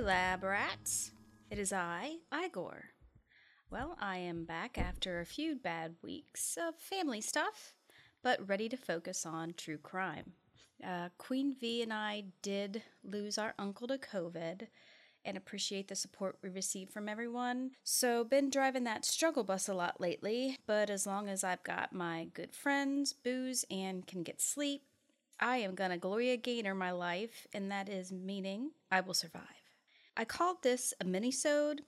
Lab rats. It is I, Igor. Well, I am back after a few bad weeks of family stuff, but ready to focus on true crime. Uh, Queen V and I did lose our uncle to COVID and appreciate the support we receive from everyone. So, been driving that struggle bus a lot lately, but as long as I've got my good friends, booze, and can get sleep, I am gonna Gloria Gaynor my life, and that is meaning I will survive. I called this a mini-sode,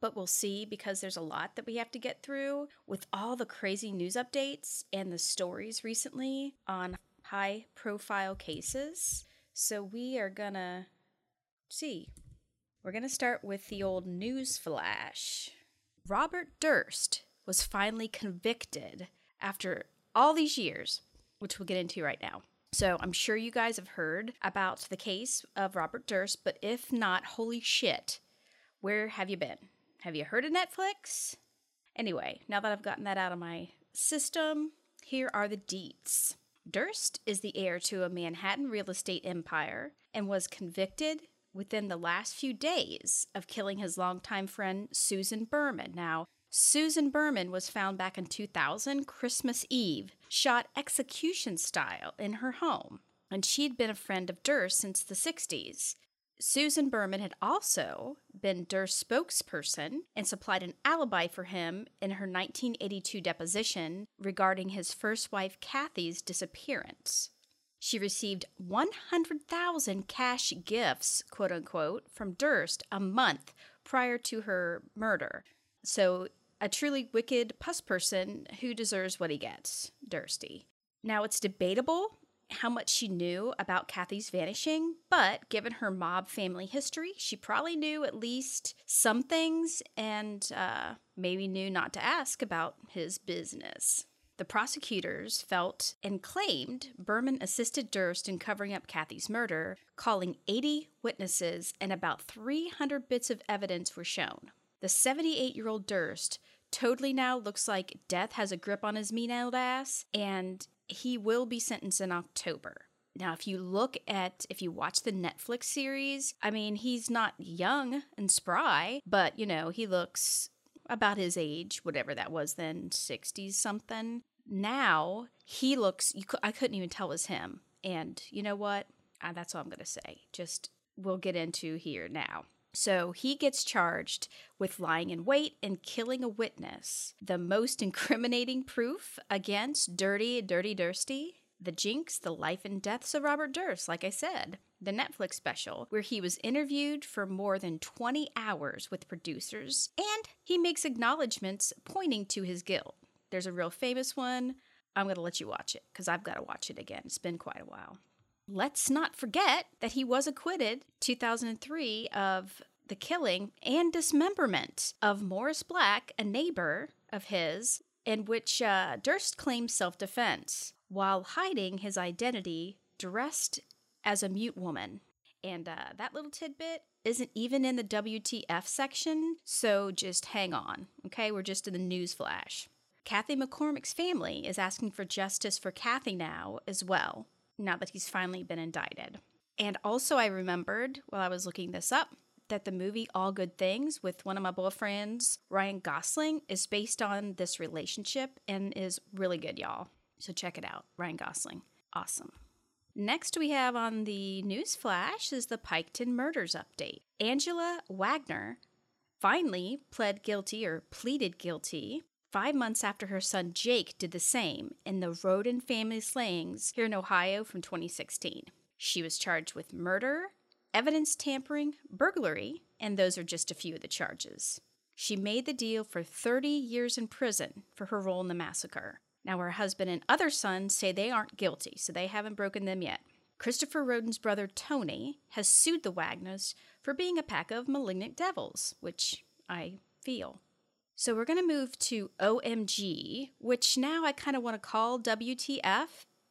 but we'll see because there's a lot that we have to get through with all the crazy news updates and the stories recently on high profile cases. So we are gonna see. We're gonna start with the old news flash. Robert Durst was finally convicted after all these years, which we'll get into right now. So I'm sure you guys have heard about the case of Robert Durst, but if not, holy shit, where have you been? Have you heard of Netflix? Anyway, now that I've gotten that out of my system, here are the deets. Durst is the heir to a Manhattan real estate empire and was convicted within the last few days of killing his longtime friend Susan Berman. Now, Susan Berman was found back in 2000, Christmas Eve, shot execution style in her home, and she'd been a friend of Durst since the 60s. Susan Berman had also been Durst's spokesperson and supplied an alibi for him in her 1982 deposition regarding his first wife Kathy's disappearance. She received 100,000 cash gifts, quote unquote, from Durst a month prior to her murder. So, a truly wicked puss person who deserves what he gets, Dursty. Now, it's debatable how much she knew about Kathy's vanishing, but given her mob family history, she probably knew at least some things and uh, maybe knew not to ask about his business. The prosecutors felt and claimed Berman assisted Durst in covering up Kathy's murder, calling 80 witnesses, and about 300 bits of evidence were shown. The 78 year old Durst totally now looks like death has a grip on his mean old ass, and he will be sentenced in October. Now, if you look at, if you watch the Netflix series, I mean, he's not young and spry, but, you know, he looks about his age, whatever that was then, 60s something. Now, he looks, you, I couldn't even tell it was him. And you know what? That's all I'm going to say. Just, we'll get into here now. So he gets charged with lying in wait and killing a witness. The most incriminating proof against Dirty, Dirty Dursty, the Jinx, the life and deaths of Robert Durst, like I said, the Netflix special, where he was interviewed for more than 20 hours with producers, and he makes acknowledgments pointing to his guilt. There's a real famous one. I'm going to let you watch it because I've got to watch it again. It's been quite a while. Let's not forget that he was acquitted 2003 of the killing and dismemberment of Morris Black, a neighbor of his, in which uh, Durst claimed self defense while hiding his identity dressed as a mute woman. And uh, that little tidbit isn't even in the WTF section, so just hang on, okay? We're just in the news flash. Kathy McCormack's family is asking for justice for Kathy now as well, now that he's finally been indicted. And also, I remembered while I was looking this up that the movie All Good Things with one of my boyfriends, Ryan Gosling, is based on this relationship and is really good, y'all. So check it out. Ryan Gosling. Awesome. Next, we have on the news flash is the Piketon murders update. Angela Wagner finally pled guilty or pleaded guilty five months after her son Jake did the same in the Rhoden family slayings here in Ohio from 2016. She was charged with murder, evidence tampering, burglary, and those are just a few of the charges. She made the deal for 30 years in prison for her role in the massacre. Now, her husband and other sons say they aren't guilty, so they haven't broken them yet. Christopher Rhoden's brother Tony has sued the Wagners for being a pack of malignant devils, which I feel. So we're going to move to OMG, which now I kind of want to call WTF.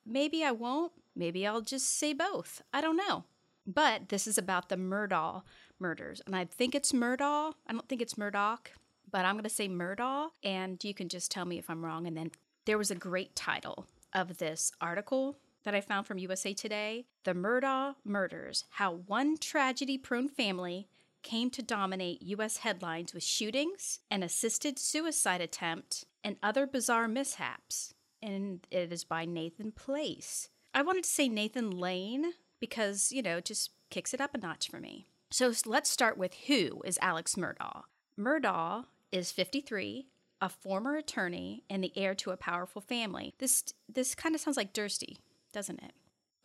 Maybe I won't. Maybe I'll just say both. I don't know. But this is about the Murdaugh murders. And I think it's Murdaugh. I don't think it's Murdoch, but I'm going to say Murdaugh. And you can just tell me if I'm wrong. And then there was a great title of this article that I found from USA Today The Murdaugh Murders How One Tragedy Prone Family came to dominate U.S. headlines with shootings, an assisted suicide attempt, and other bizarre mishaps. And it is by Nathan Place. I wanted to say Nathan Lane because, you know, it just kicks it up a notch for me. So let's start with who is Alex Murdaugh. Murdaugh is 53, a former attorney, and the heir to a powerful family. This this kind of sounds like Dursty, doesn't it?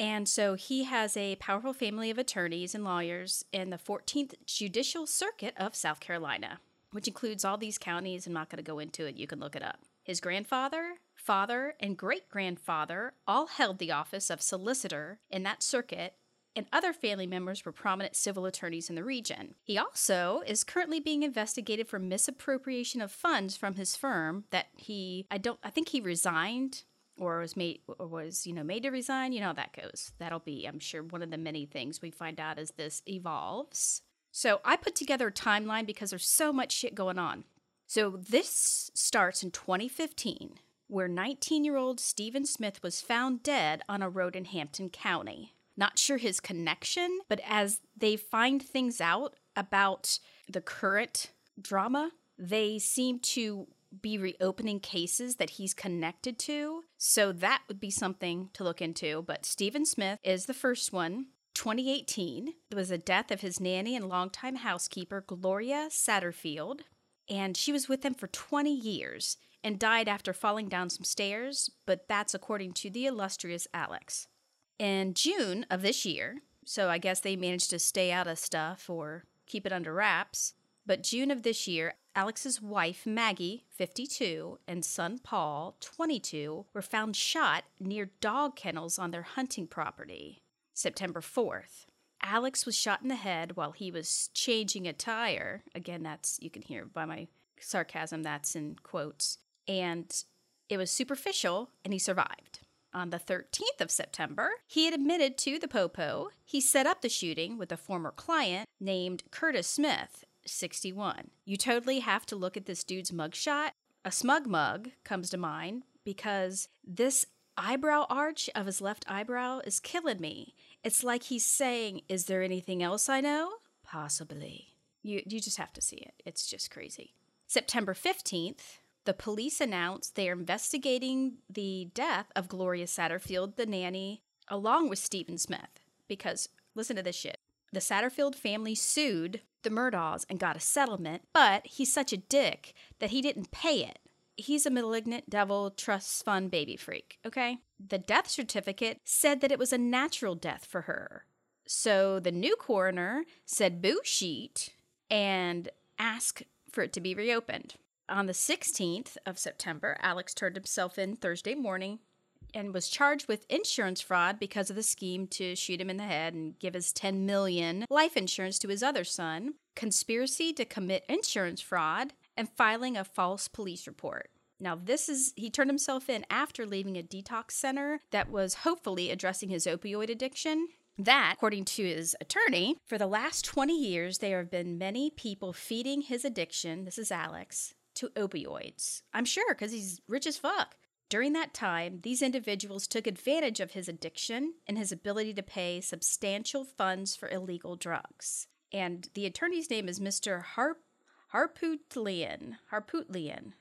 And so he has a powerful family of attorneys and lawyers in the 14th Judicial Circuit of South Carolina, which includes all these counties. I'm not going to go into it, you can look it up. His grandfather, father, and great grandfather all held the office of solicitor in that circuit, and other family members were prominent civil attorneys in the region. He also is currently being investigated for misappropriation of funds from his firm that he I don't I think he resigned or was made or was you know made to resign you know how that goes. That'll be i'm sure one of the many things we find out as this evolves. So i put together a timeline because there's so much shit going on. So this starts in 2015 where 19 year old Stephen Smith was found dead on a road in Hampton County. Not sure his connection, but as they find things out about the current drama, they seem to be reopening cases that he's connected to. So that would be something to look into. But Stephen Smith is the first one. 2018 there was the death of his nanny and longtime housekeeper, Gloria Satterfield. And she was with him for 20 years and died after falling down some stairs, but that's according to the illustrious Alex. In June of this year, so I guess they managed to stay out of stuff or keep it under wraps, but June of this year, Alex's wife, Maggie, 52, and son, Paul, 22, were found shot near dog kennels on their hunting property. September 4th, Alex was shot in the head while he was changing a tire. Again, that's, you can hear by my sarcasm, that's in quotes and it was superficial, and he survived. On the 13th of September, he had admitted to the Popo he set up the shooting with a former client named Curtis Smith, 61. You totally have to look at this dude's mugshot. A smug mug comes to mind because this eyebrow arch of his left eyebrow is killing me. It's like he's saying, Is there anything else I know? Possibly. You, you just have to see it. It's just crazy. September 15th, the police announced they are investigating the death of Gloria Satterfield, the nanny, along with Stephen Smith. Because, listen to this shit. The Satterfield family sued the Murdaughs and got a settlement, but he's such a dick that he didn't pay it. He's a malignant devil trust fund baby freak, okay? The death certificate said that it was a natural death for her. So the new coroner said boo sheet and asked for it to be reopened. On the 16th of September, Alex turned himself in Thursday morning and was charged with insurance fraud because of the scheme to shoot him in the head and give his 10 million life insurance to his other son, conspiracy to commit insurance fraud, and filing a false police report. Now, this is, he turned himself in after leaving a detox center that was hopefully addressing his opioid addiction. That, according to his attorney, for the last 20 years, there have been many people feeding his addiction. This is Alex to opioids. I'm sure because he's rich as fuck. During that time, these individuals took advantage of his addiction and his ability to pay substantial funds for illegal drugs. And the attorney's name is Mr. Harp Harpootlian. Harpootlian.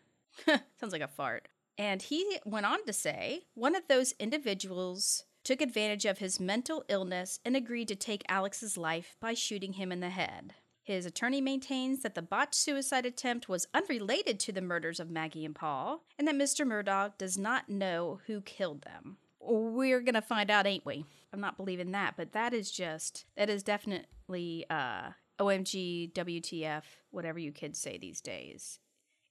Sounds like a fart. And he went on to say one of those individuals took advantage of his mental illness and agreed to take Alex's life by shooting him in the head. His attorney maintains that the botched suicide attempt was unrelated to the murders of Maggie and Paul, and that Mr. Murdaugh does not know who killed them. We're gonna find out, ain't we? I'm not believing that, but that is just that is definitely uh, OMG, WTF, whatever you kids say these days.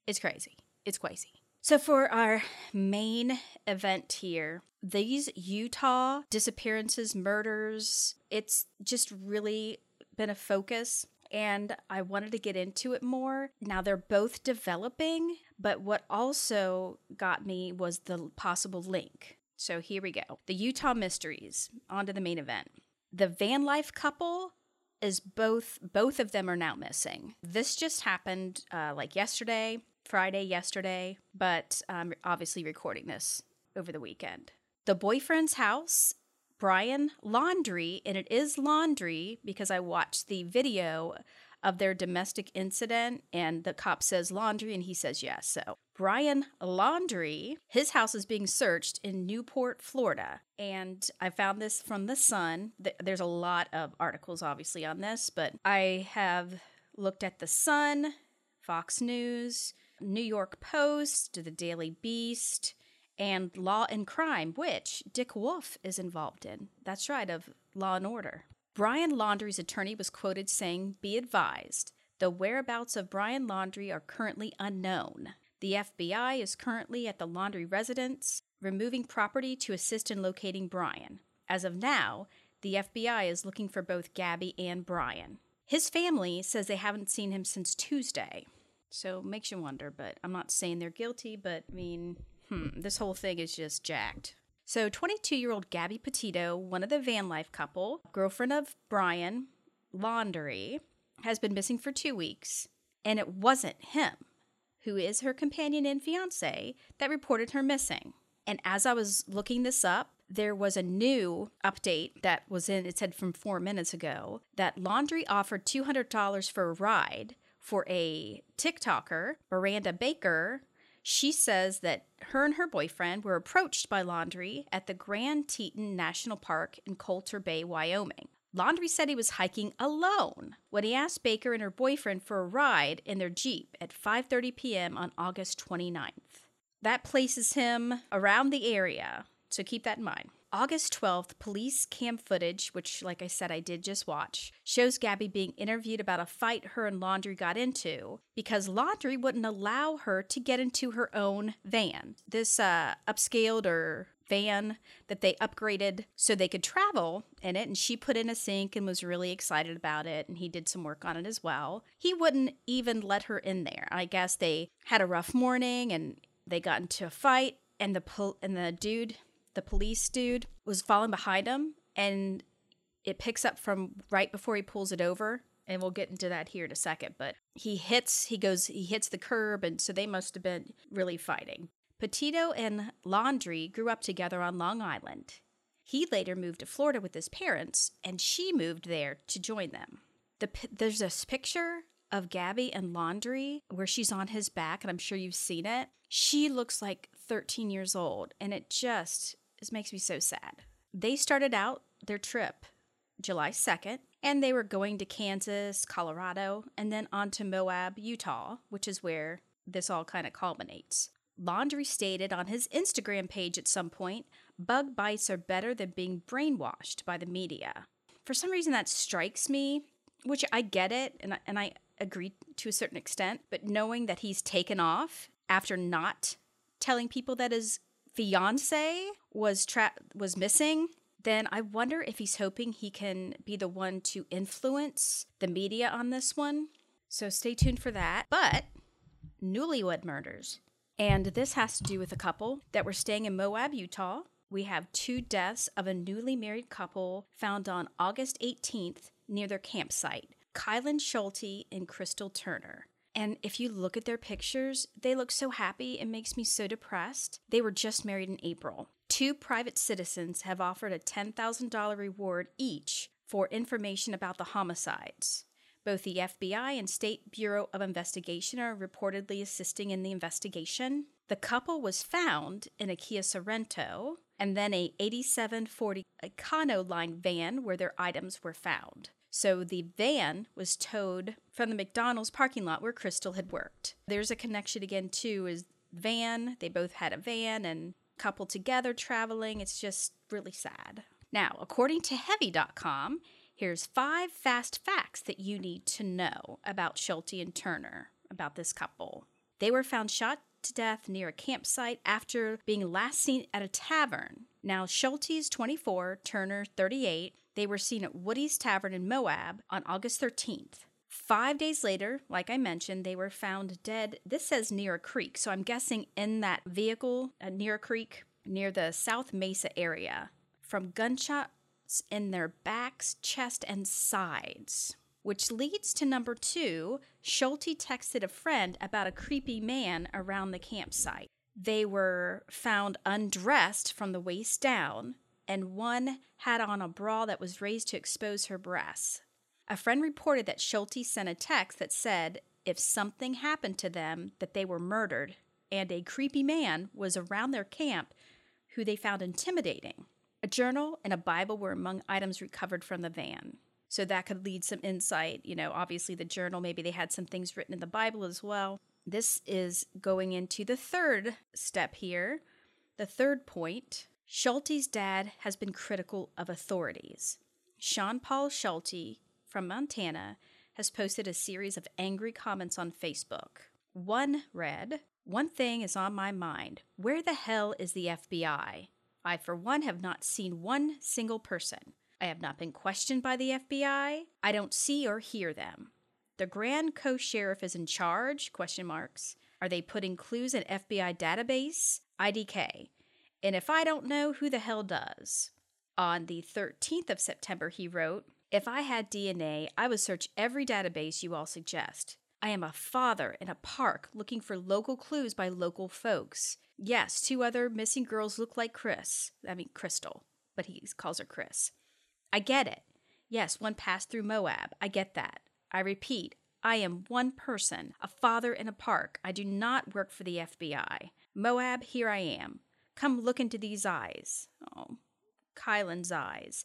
It's crazy. It's crazy. So, for our main event here, these Utah disappearances, murders, it's just really been a focus and I wanted to get into it more. Now they're both developing, but what also got me was the possible link. So here we go. The Utah Mysteries, on to the main event. The van life couple is both both of them are now missing. This just happened uh, like yesterday, Friday yesterday, but I'm obviously recording this over the weekend. The boyfriend's house Brian Laundrie, and it is Laundrie because I watched the video of their domestic incident. And the cop says laundry, and he says yes. So Brian Laundrie, his house is being searched in North Port, Florida. And I found this from The Sun. There's a lot of articles, obviously, on this, but I have looked at The Sun, Fox News, New York Post, the Daily Beast, and Law and Crime, which Dick Wolf is involved in. That's right, of Law and Order. Brian Laundrie's attorney was quoted saying, Be advised, the whereabouts of Brian Laundrie are currently unknown. The FBI is currently at the Laundrie residence, removing property to assist in locating Brian. As of now, the FBI is looking for both Gabby and Brian. His family says they haven't seen him since Tuesday. So makes you wonder, but I'm not saying they're guilty, but I mean, hmm, this whole thing is just jacked. So 22 year old Gabby Petito, one of the van life couple, girlfriend of Brian Laundrie, has been missing for two weeks, and it wasn't him who is her companion and fiance, that reported her missing. And as I was looking this up, there was a new update that was in, it said from four minutes ago, that Laundrie offered $200 for a ride for a TikToker, Miranda Baker. She says that her and her boyfriend were approached by Laundrie at the Grand Teton National Park in Colter Bay, Wyoming. Laundrie said he was hiking alone when he asked Baker and her boyfriend for a ride in their Jeep at 5:30 p.m. on August 29th. That places him around the area, so keep that in mind. August 12th, police cam footage, which, like I said, I did just watch, shows Gabby being interviewed about a fight her and Laundrie got into because Laundrie wouldn't allow her to get into her own van. This uh, upscaled or van that they upgraded so they could travel in it. And she put in a sink and was really excited about it. And he did some work on it as well. He wouldn't even let her in there. I guess they had a rough morning and they got into a fight. And the pol- and the dude, the police dude, was following behind him. And it picks up from right before he pulls it over and we'll get into that here in a second but he hits he goes he hits the curb and so they must have been really fighting Petito and Laundrie grew up together on Long Island. He later moved to Florida with his parents, and she moved there to join them. The, there's this picture of Gabby and Laundrie where she's on his back, and I'm sure you've seen it. She looks like 13 years old, and it just it makes me so sad. They started out their trip July 2nd, and they were going to Kansas, Colorado, and then on to Moab, Utah, which is where this all kind of culminates. Laundrie stated on his Instagram page at some point bug bites are better than being brainwashed by the media. For some reason, that strikes me, which I get it and I, and I agree to a certain extent, but knowing that he's taken off after not telling people that his fiance was tra- was missing, then I wonder if he's hoping he can be the one to influence the media on this one. So stay tuned for that. But newlywed murders. And this has to do with a couple that were staying in Moab, Utah. We have two deaths of a newly married couple found on August 18th near their campsite Kylan Schulte and Crystal Turner. And if you look at their pictures, they look so happy. It makes me so depressed. They were just married in April. Two private citizens have offered a $10,000 reward each for information about the homicides. Both the FBI and State Bureau of Investigation are reportedly assisting in the investigation. The couple was found in a Kia Sorento and then a 8740 Econoline van where their items were found. So the van was towed from the McDonald's parking lot where Crystal had worked. There's a connection again too is van, they both had a van and couple together traveling. It's just really sad. Now, according to heavy.com, Here's five fast facts that you need to know about Schulte and Turner, about this couple. They were found shot to death near a campsite after being last seen at a tavern. Now, Schulte's 24, Turner 38. They were seen at Woody's Tavern in Moab on August 13th. Five days later, like I mentioned, they were found dead. This says near a creek, so I'm guessing in that vehicle uh, near a creek near the South Mesa area from gunshots in their backs, chest, and sides. Which leads to number two Schulte texted a friend about a creepy man around the campsite. They were found undressed from the waist down, and one had on a bra that was raised to expose her breasts. A friend reported that Schulte sent a text that said if something happened to them, that they were murdered, and a creepy man was around their camp who they found intimidating. A journal and a Bible were among items recovered from the van. So that could lead some insight. You know, obviously the journal, maybe they had some things written in the Bible as well. This is going into the third step here. The third point Schulte's dad has been critical of authorities. Sean Paul Schulte from Montana has posted a series of angry comments on Facebook. One read, One thing is on my mind. Where the hell is the FBI? I, for one, have not seen one single person. I have not been questioned by the FBI. I don't see or hear them. The Grand County Sheriff is in charge? Question marks. Are they putting clues in FBI database? IDK. And if I don't know, who the hell does? On the 13th of September, he wrote, If I had DNA, I would search every database you all suggest. I am a father in a park looking for local clues by local folks. Yes, two other missing girls look like Chris. I mean, Crystal, but he calls her Chris. I get it. Yes, one passed through Moab. I get that. I repeat, I am one person, a father in a park. I do not work for the FBI. Moab, here I am. Come look into these eyes. Oh, Kylan's eyes.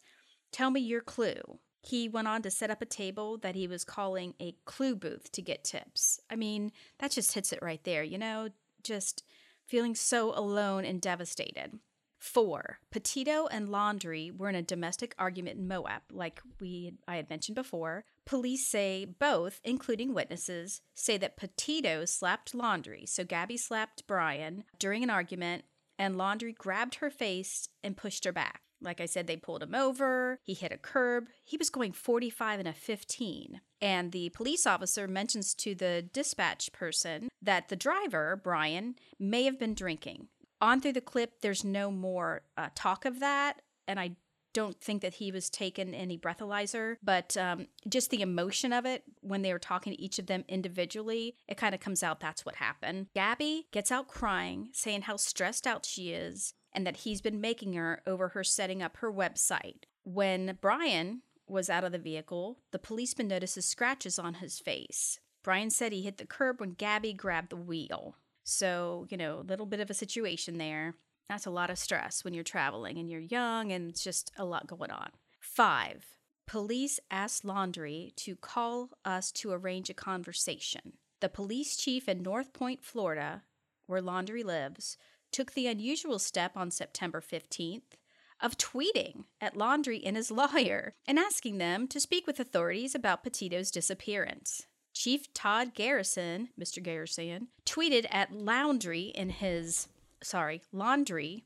Tell me your clue. He went on to set up a table that he was calling a clue booth to get tips. I mean, that just hits it right there, you know? Just feeling so alone and devastated. Four, Petito and Laundrie were in a domestic argument in Moab, like we I had mentioned before. Police say both, including witnesses, say that Petito slapped Laundrie. so Gabby slapped Brian during an argument, and Laundrie grabbed her face and pushed her back. Like I said, they pulled him over. He hit a curb. He was going 45 and a 15. And the police officer mentions to the dispatch person that the driver, Brian, may have been drinking. On through the clip, there's no more uh, talk of that. And I don't think that he was taken any breathalyzer, but um, just the emotion of it when they were talking to each of them individually, it kind of comes out that's what happened. Gabby gets out crying, saying how stressed out she is and that he's been making her over her setting up her website. When Brian was out of the vehicle, the policeman notices scratches on his face. Brian said he hit the curb when Gabby grabbed the wheel. So, you know, a little bit of a situation there. That's a lot of stress when you're traveling and you're young and it's just a lot going on. Five, police asked Laundrie to call us to arrange a conversation. The police chief in North Port, Florida, where Laundrie lives, took the unusual step on September 15th of tweeting at Laundrie and his lawyer and asking them to speak with authorities about Petito's disappearance. Chief Todd Garrison, Mr. Garrison, tweeted at Laundrie in his, sorry, Laundrie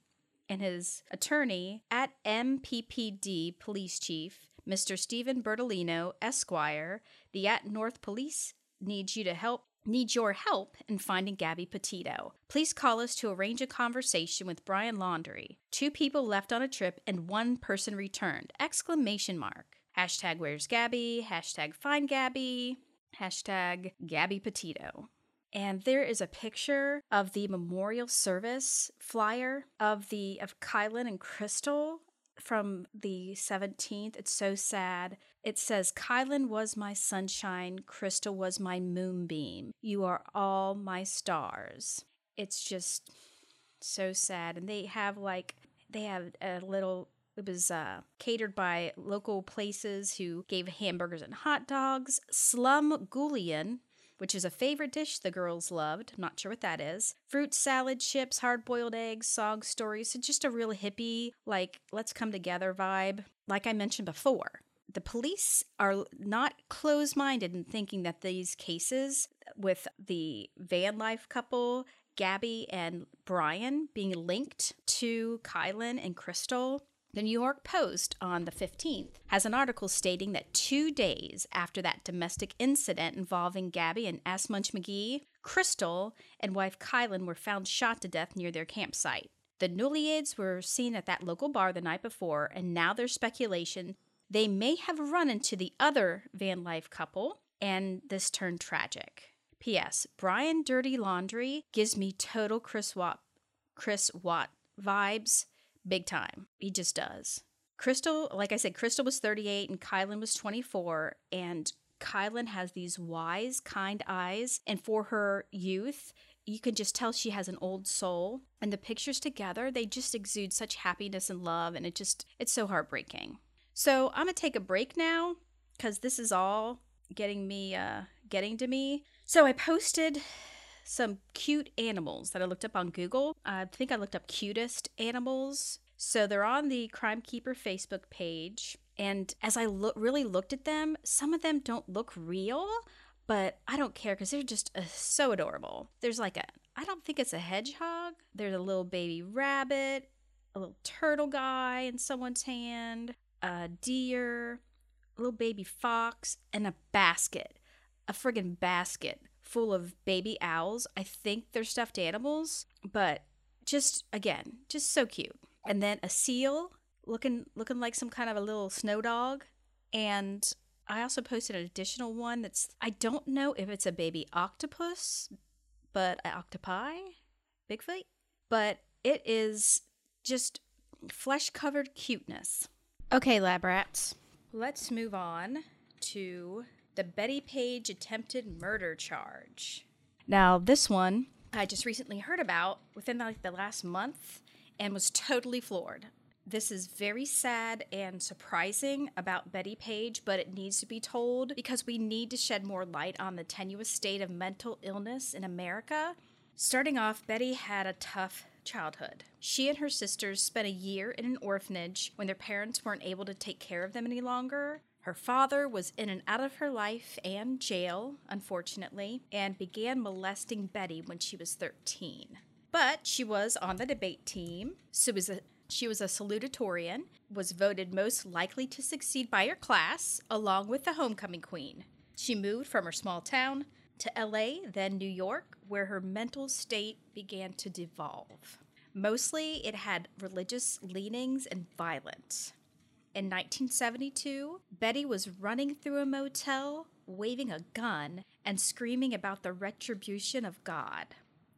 and his attorney at NPPD Police Chief, Mr. Stephen Bertolino, Esquire, the at North Police needs you to help need your help in finding Gabby Petito. Please call us to arrange a conversation with Brian Laundrie. Two people left on a trip and one person returned. Exclamation mark. Hashtag where's Gabby? Hashtag find Gabby. Hashtag Gabby Petito. And there is a picture of the memorial service flyer of the of Kylan and Crystal from the 17th. It's so sad. It says, Kylan was my sunshine, Crystal was my moonbeam. You are all my stars. It's just so sad. And they have like, they have a little it was uh, catered by local places who gave hamburgers and hot dogs. Slumgullion, which is a favorite dish the girls loved. I'm not sure what that is. Fruit salad, chips, hard boiled eggs, song stories. So just a real hippie, like, let's come together vibe. Like I mentioned before, the police are not closed minded in thinking that these cases with the van life couple, Gabby and Brian, being linked to Kylan and Crystal the New York Post on the 15th has an article stating that two days after that domestic incident involving Gabby and S. Munch McGee, Crystal and wife Kylan were found shot to death near their campsite. The Nulliades were seen at that local bar the night before, and now there's speculation they may have run into the other van life couple, and this turned tragic. P.S. Brian Dirty Laundry gives me total Chris Watt, Chris Watt vibes Big time. He just does. Crystal, like I said, Crystal was 38 and Kylan was 24. And Kylan has these wise, kind eyes. And for her youth, you can just tell she has an old soul. And the pictures together, they just exude such happiness and love. And it just, it's so heartbreaking. So I'm to take a break now because this is all getting me, uh, getting to me. So I posted some cute animals that I looked up on Google. I think I looked up cutest animals. So they're on the Crime Keeper Facebook page. And as I lo- really looked at them, some of them don't look real, but I don't care because they're just uh, so adorable. There's like a, I don't think it's a hedgehog. There's a little baby rabbit, a little turtle guy in someone's hand, a deer, a little baby fox, and a basket. A friggin' basket full of baby owls. I think they're stuffed animals, but just again, just so cute. And then a seal looking looking like some kind of a little snow dog. And I also posted an additional one that's I don't know if it's a baby octopus, but an octopi, Bigfoot, but it is just flesh covered cuteness. Okay, lab rats, let's move on to the Bettie Page attempted murder charge. Now, this one I just recently heard about within like the last month and was totally floored. This is very sad and surprising about Bettie Page, but it needs to be told because we need to shed more light on the tenuous state of mental illness in America. Starting off, Bettie had a tough childhood. She and her sisters spent a year in an orphanage when their parents weren't able to take care of them any longer. Her father was in and out of her life and jail, unfortunately, and began molesting Bettie when she was 13. But she was on the debate team, so was a, she was a salutatorian, was voted most likely to succeed by her class, along with the homecoming queen. She moved from her small town to LA, then New York, where her mental state began to devolve. Mostly, it had religious leanings and violence. In 1972, Bettie was running through a motel, waving a gun, and screaming about the retribution of God.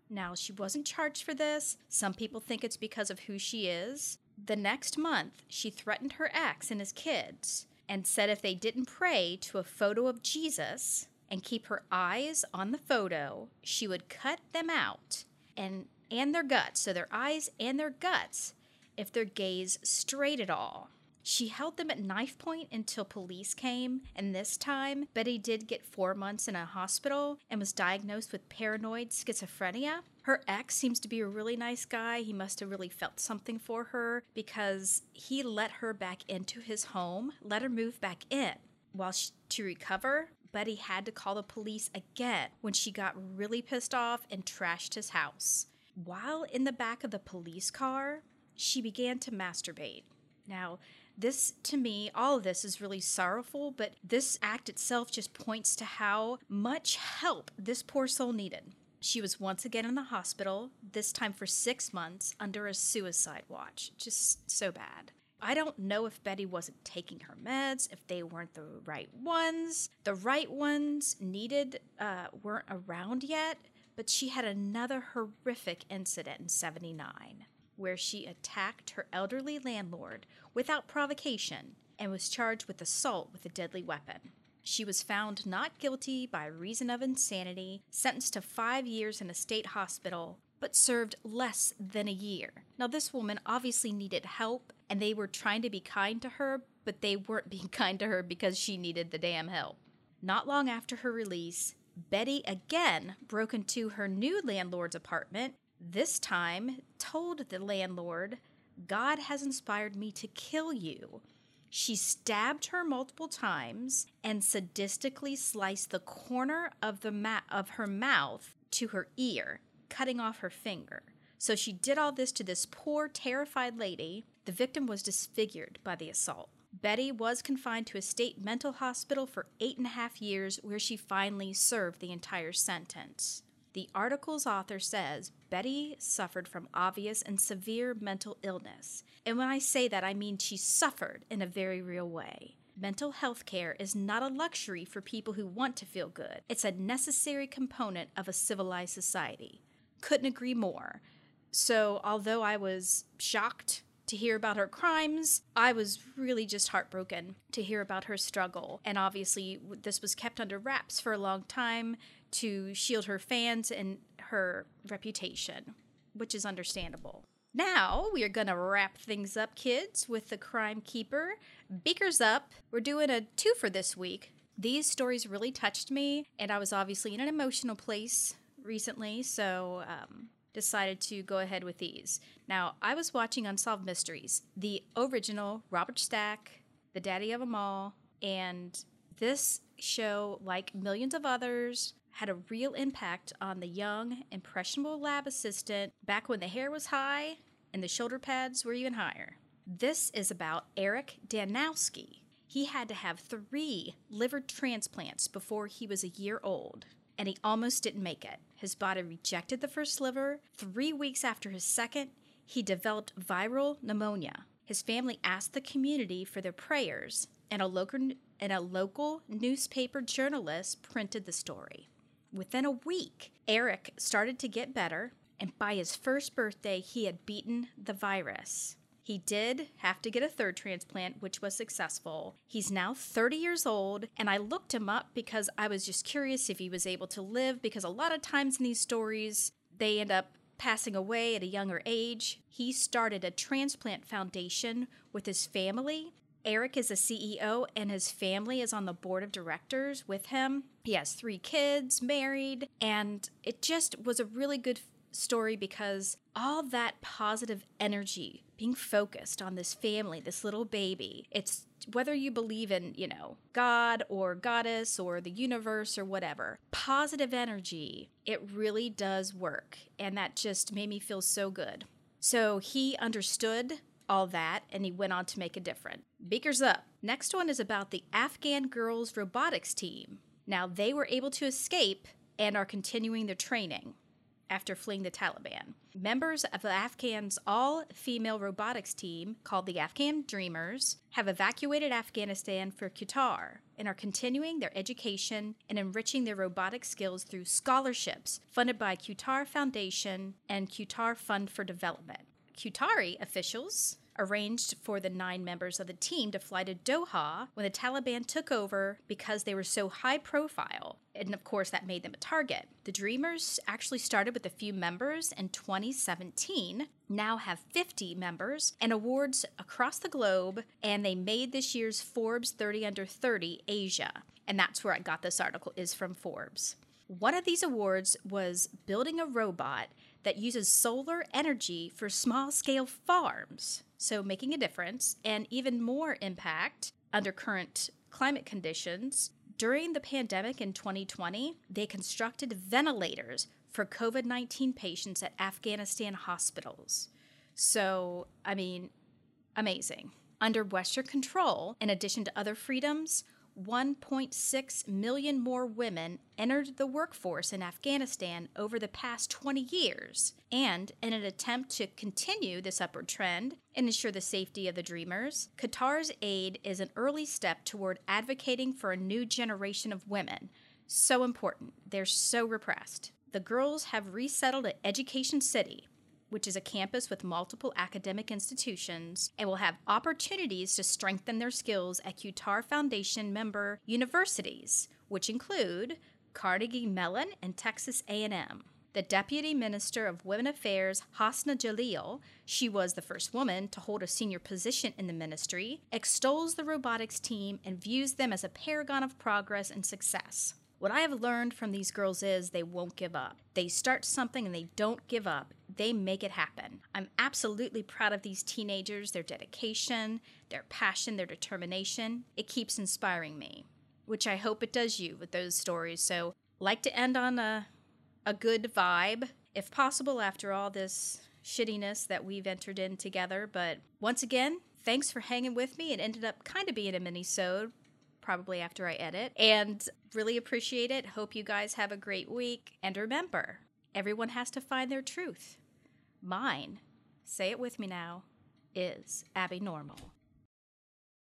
Now, she wasn't charged for this. Some people think it's because of who she is. The next month, she threatened her ex and his kids and said if they didn't pray to a photo of Jesus and keep her eyes on the photo, she would cut them out and and their guts, so their eyes and their guts, if their gaze straight at all. She held them at knife point until police came, and this time, Bettie did get four months in a hospital and was diagnosed with paranoid schizophrenia. Her ex seems to be a really nice guy. He must have really felt something for her because he let her back into his home, let her move back in. While she, to recover, Bettie had to call the police again when she got really pissed off and trashed his house. While in the back of the police car, she began to masturbate. Now, this, to me, all of this is really sorrowful, but this act itself just points to how much help this poor soul needed. She was once again in the hospital, this time for six months, under a suicide watch. Just so bad. I don't know if Bettie wasn't taking her meds, if they weren't the right ones. The right ones needed uh, weren't around yet, but she had another horrific incident in 79 where she attacked her elderly landlord without provocation and was charged with assault with a deadly weapon. She was found not guilty by reason of insanity, sentenced to five years in a state hospital, but served less than a year. Now, this woman obviously needed help, and they were trying to be kind to her, but they weren't being kind to her because she needed the damn help. Not long after her release, Bettie again broke into her new landlord's apartment this time told the landlord, God has inspired me to kill you. She stabbed her multiple times and sadistically sliced the corner of the ma- of her mouth to her ear, cutting off her finger. So she did all this to this poor, terrified lady. The victim was disfigured by the assault. Bettie was confined to a state mental hospital for eight and a half years, where she finally served the entire sentence. The article's author says Bettie suffered from obvious and severe mental illness. And when I say that, I mean she suffered in a very real way. Mental health care is not a luxury for people who want to feel good, it's a necessary component of a civilized society. Couldn't agree more. So, although I was shocked to hear about her crimes. I was really just heartbroken to hear about her struggle. And obviously, this was kept under wraps for a long time to shield her fans and her reputation, which is understandable. Now we are going to wrap things up, kids, with the Crime Keeper. Beakers Up. We're doing a two for this week. These stories really touched me, and I was obviously in an emotional place recently, so um, decided to go ahead with these. Now, I was watching Unsolved Mysteries, the original Robert Stack, the daddy of them all, and this show, like millions of others, had a real impact on the young, impressionable lab assistant back when the hair was high and the shoulder pads were even higher. This is about Eric Danowski. He had to have three liver transplants before he was a year old, and he almost didn't make it. His body rejected the first liver. Three weeks after his second, he developed viral pneumonia. His family asked the community for their prayers, and a local, and a local newspaper journalist printed the story. Within a week, Eric started to get better, and by his first birthday, he had beaten the virus. He did have to get a third transplant, which was successful. He's now 30 years old, and I looked him up because I was just curious if he was able to live, because a lot of times in these stories, they end up passing away at a younger age. He started a transplant foundation with his family Eric is a CEO and his family is on the board of directors with him. He has three kids, married, and it just was a really good story because all that positive energy being focused on this family, this little baby, it's whether you believe in, you know, God or goddess or the universe or whatever, positive energy, it really does work. And that just made me feel so good. So he understood all that, and he went on to make a difference. Beakers up. Next one is about the Afghan girls robotics team. Now, they were able to escape and are continuing their training after fleeing the Taliban. Members of the Afghan's all female robotics team, called the Afghan Dreamers, have evacuated Afghanistan for Qatar and are continuing their education and enriching their robotic skills through scholarships funded by Qatar Foundation and Qatar Fund for Development. Qatari officials arranged for the nine members of the team to fly to Doha when the Taliban took over because they were so high profile. And of course, that made them a target. The Dreamers actually started with a few members in 2017, now have 50 members and awards across the globe, and they made this year's Forbes 30 Under 30 Asia. And that's where I got this article, is from Forbes. One of these awards was building a robot that uses solar energy for small scale farms, so making a difference, and even more impact under current climate conditions. During the pandemic in 2020, they constructed ventilators for COVID 19 patients at Afghanistan hospitals. So, I mean, amazing. Under Western control, in addition to other freedoms, 1.6 million more women entered the workforce in Afghanistan over the past 20 years. And in an attempt to continue this upward trend and ensure the safety of the Dreamers, Qatar's aid is an early step toward advocating for a new generation of women. So important. They're so repressed. The girls have resettled at Education City, which is a campus with multiple academic institutions, and will have opportunities to strengthen their skills at Qatar Foundation member universities, which include Carnegie Mellon and Texas A&M. The Deputy Minister of Women Affairs, Hasna Jalil, she was the first woman to hold a senior position in the ministry, extols the robotics team and views them as a paragon of progress and success. What I have learned from these girls is they won't give up. They start something and they don't give up. They make it happen. I'm absolutely proud of these teenagers, their dedication, their passion, their determination. It keeps inspiring me, which I hope it does you with those stories. So, like to end on a a good vibe, if possible after all this shittiness that we've entered in together, but once again, thanks for hanging with me. It ended up kind of being a mini-sode, probably after I edit. And really appreciate it. Hope you guys have a great week. And remember, everyone has to find their truth. Mine, say it with me now, is Abby Normal.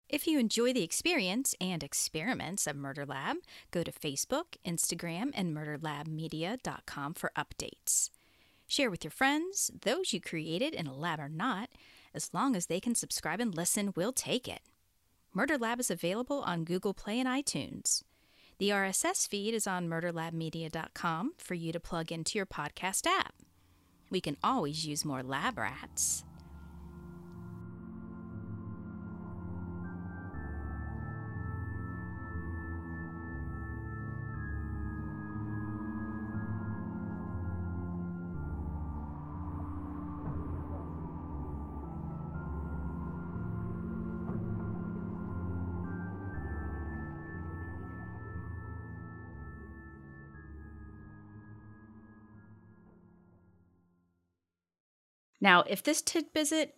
If you enjoy the experience and experiments of Murder Lab, go to Facebook, Instagram, and murderlabmedia.com for updates. Share with your friends, those you created in a lab or not, As long as they can subscribe and listen, we'll take it. Murder Lab is available on Google Play and iTunes. The RSS feed is on murderlabmedia.com for you to plug into your podcast app. We can always use more lab rats. Now, if this tidbit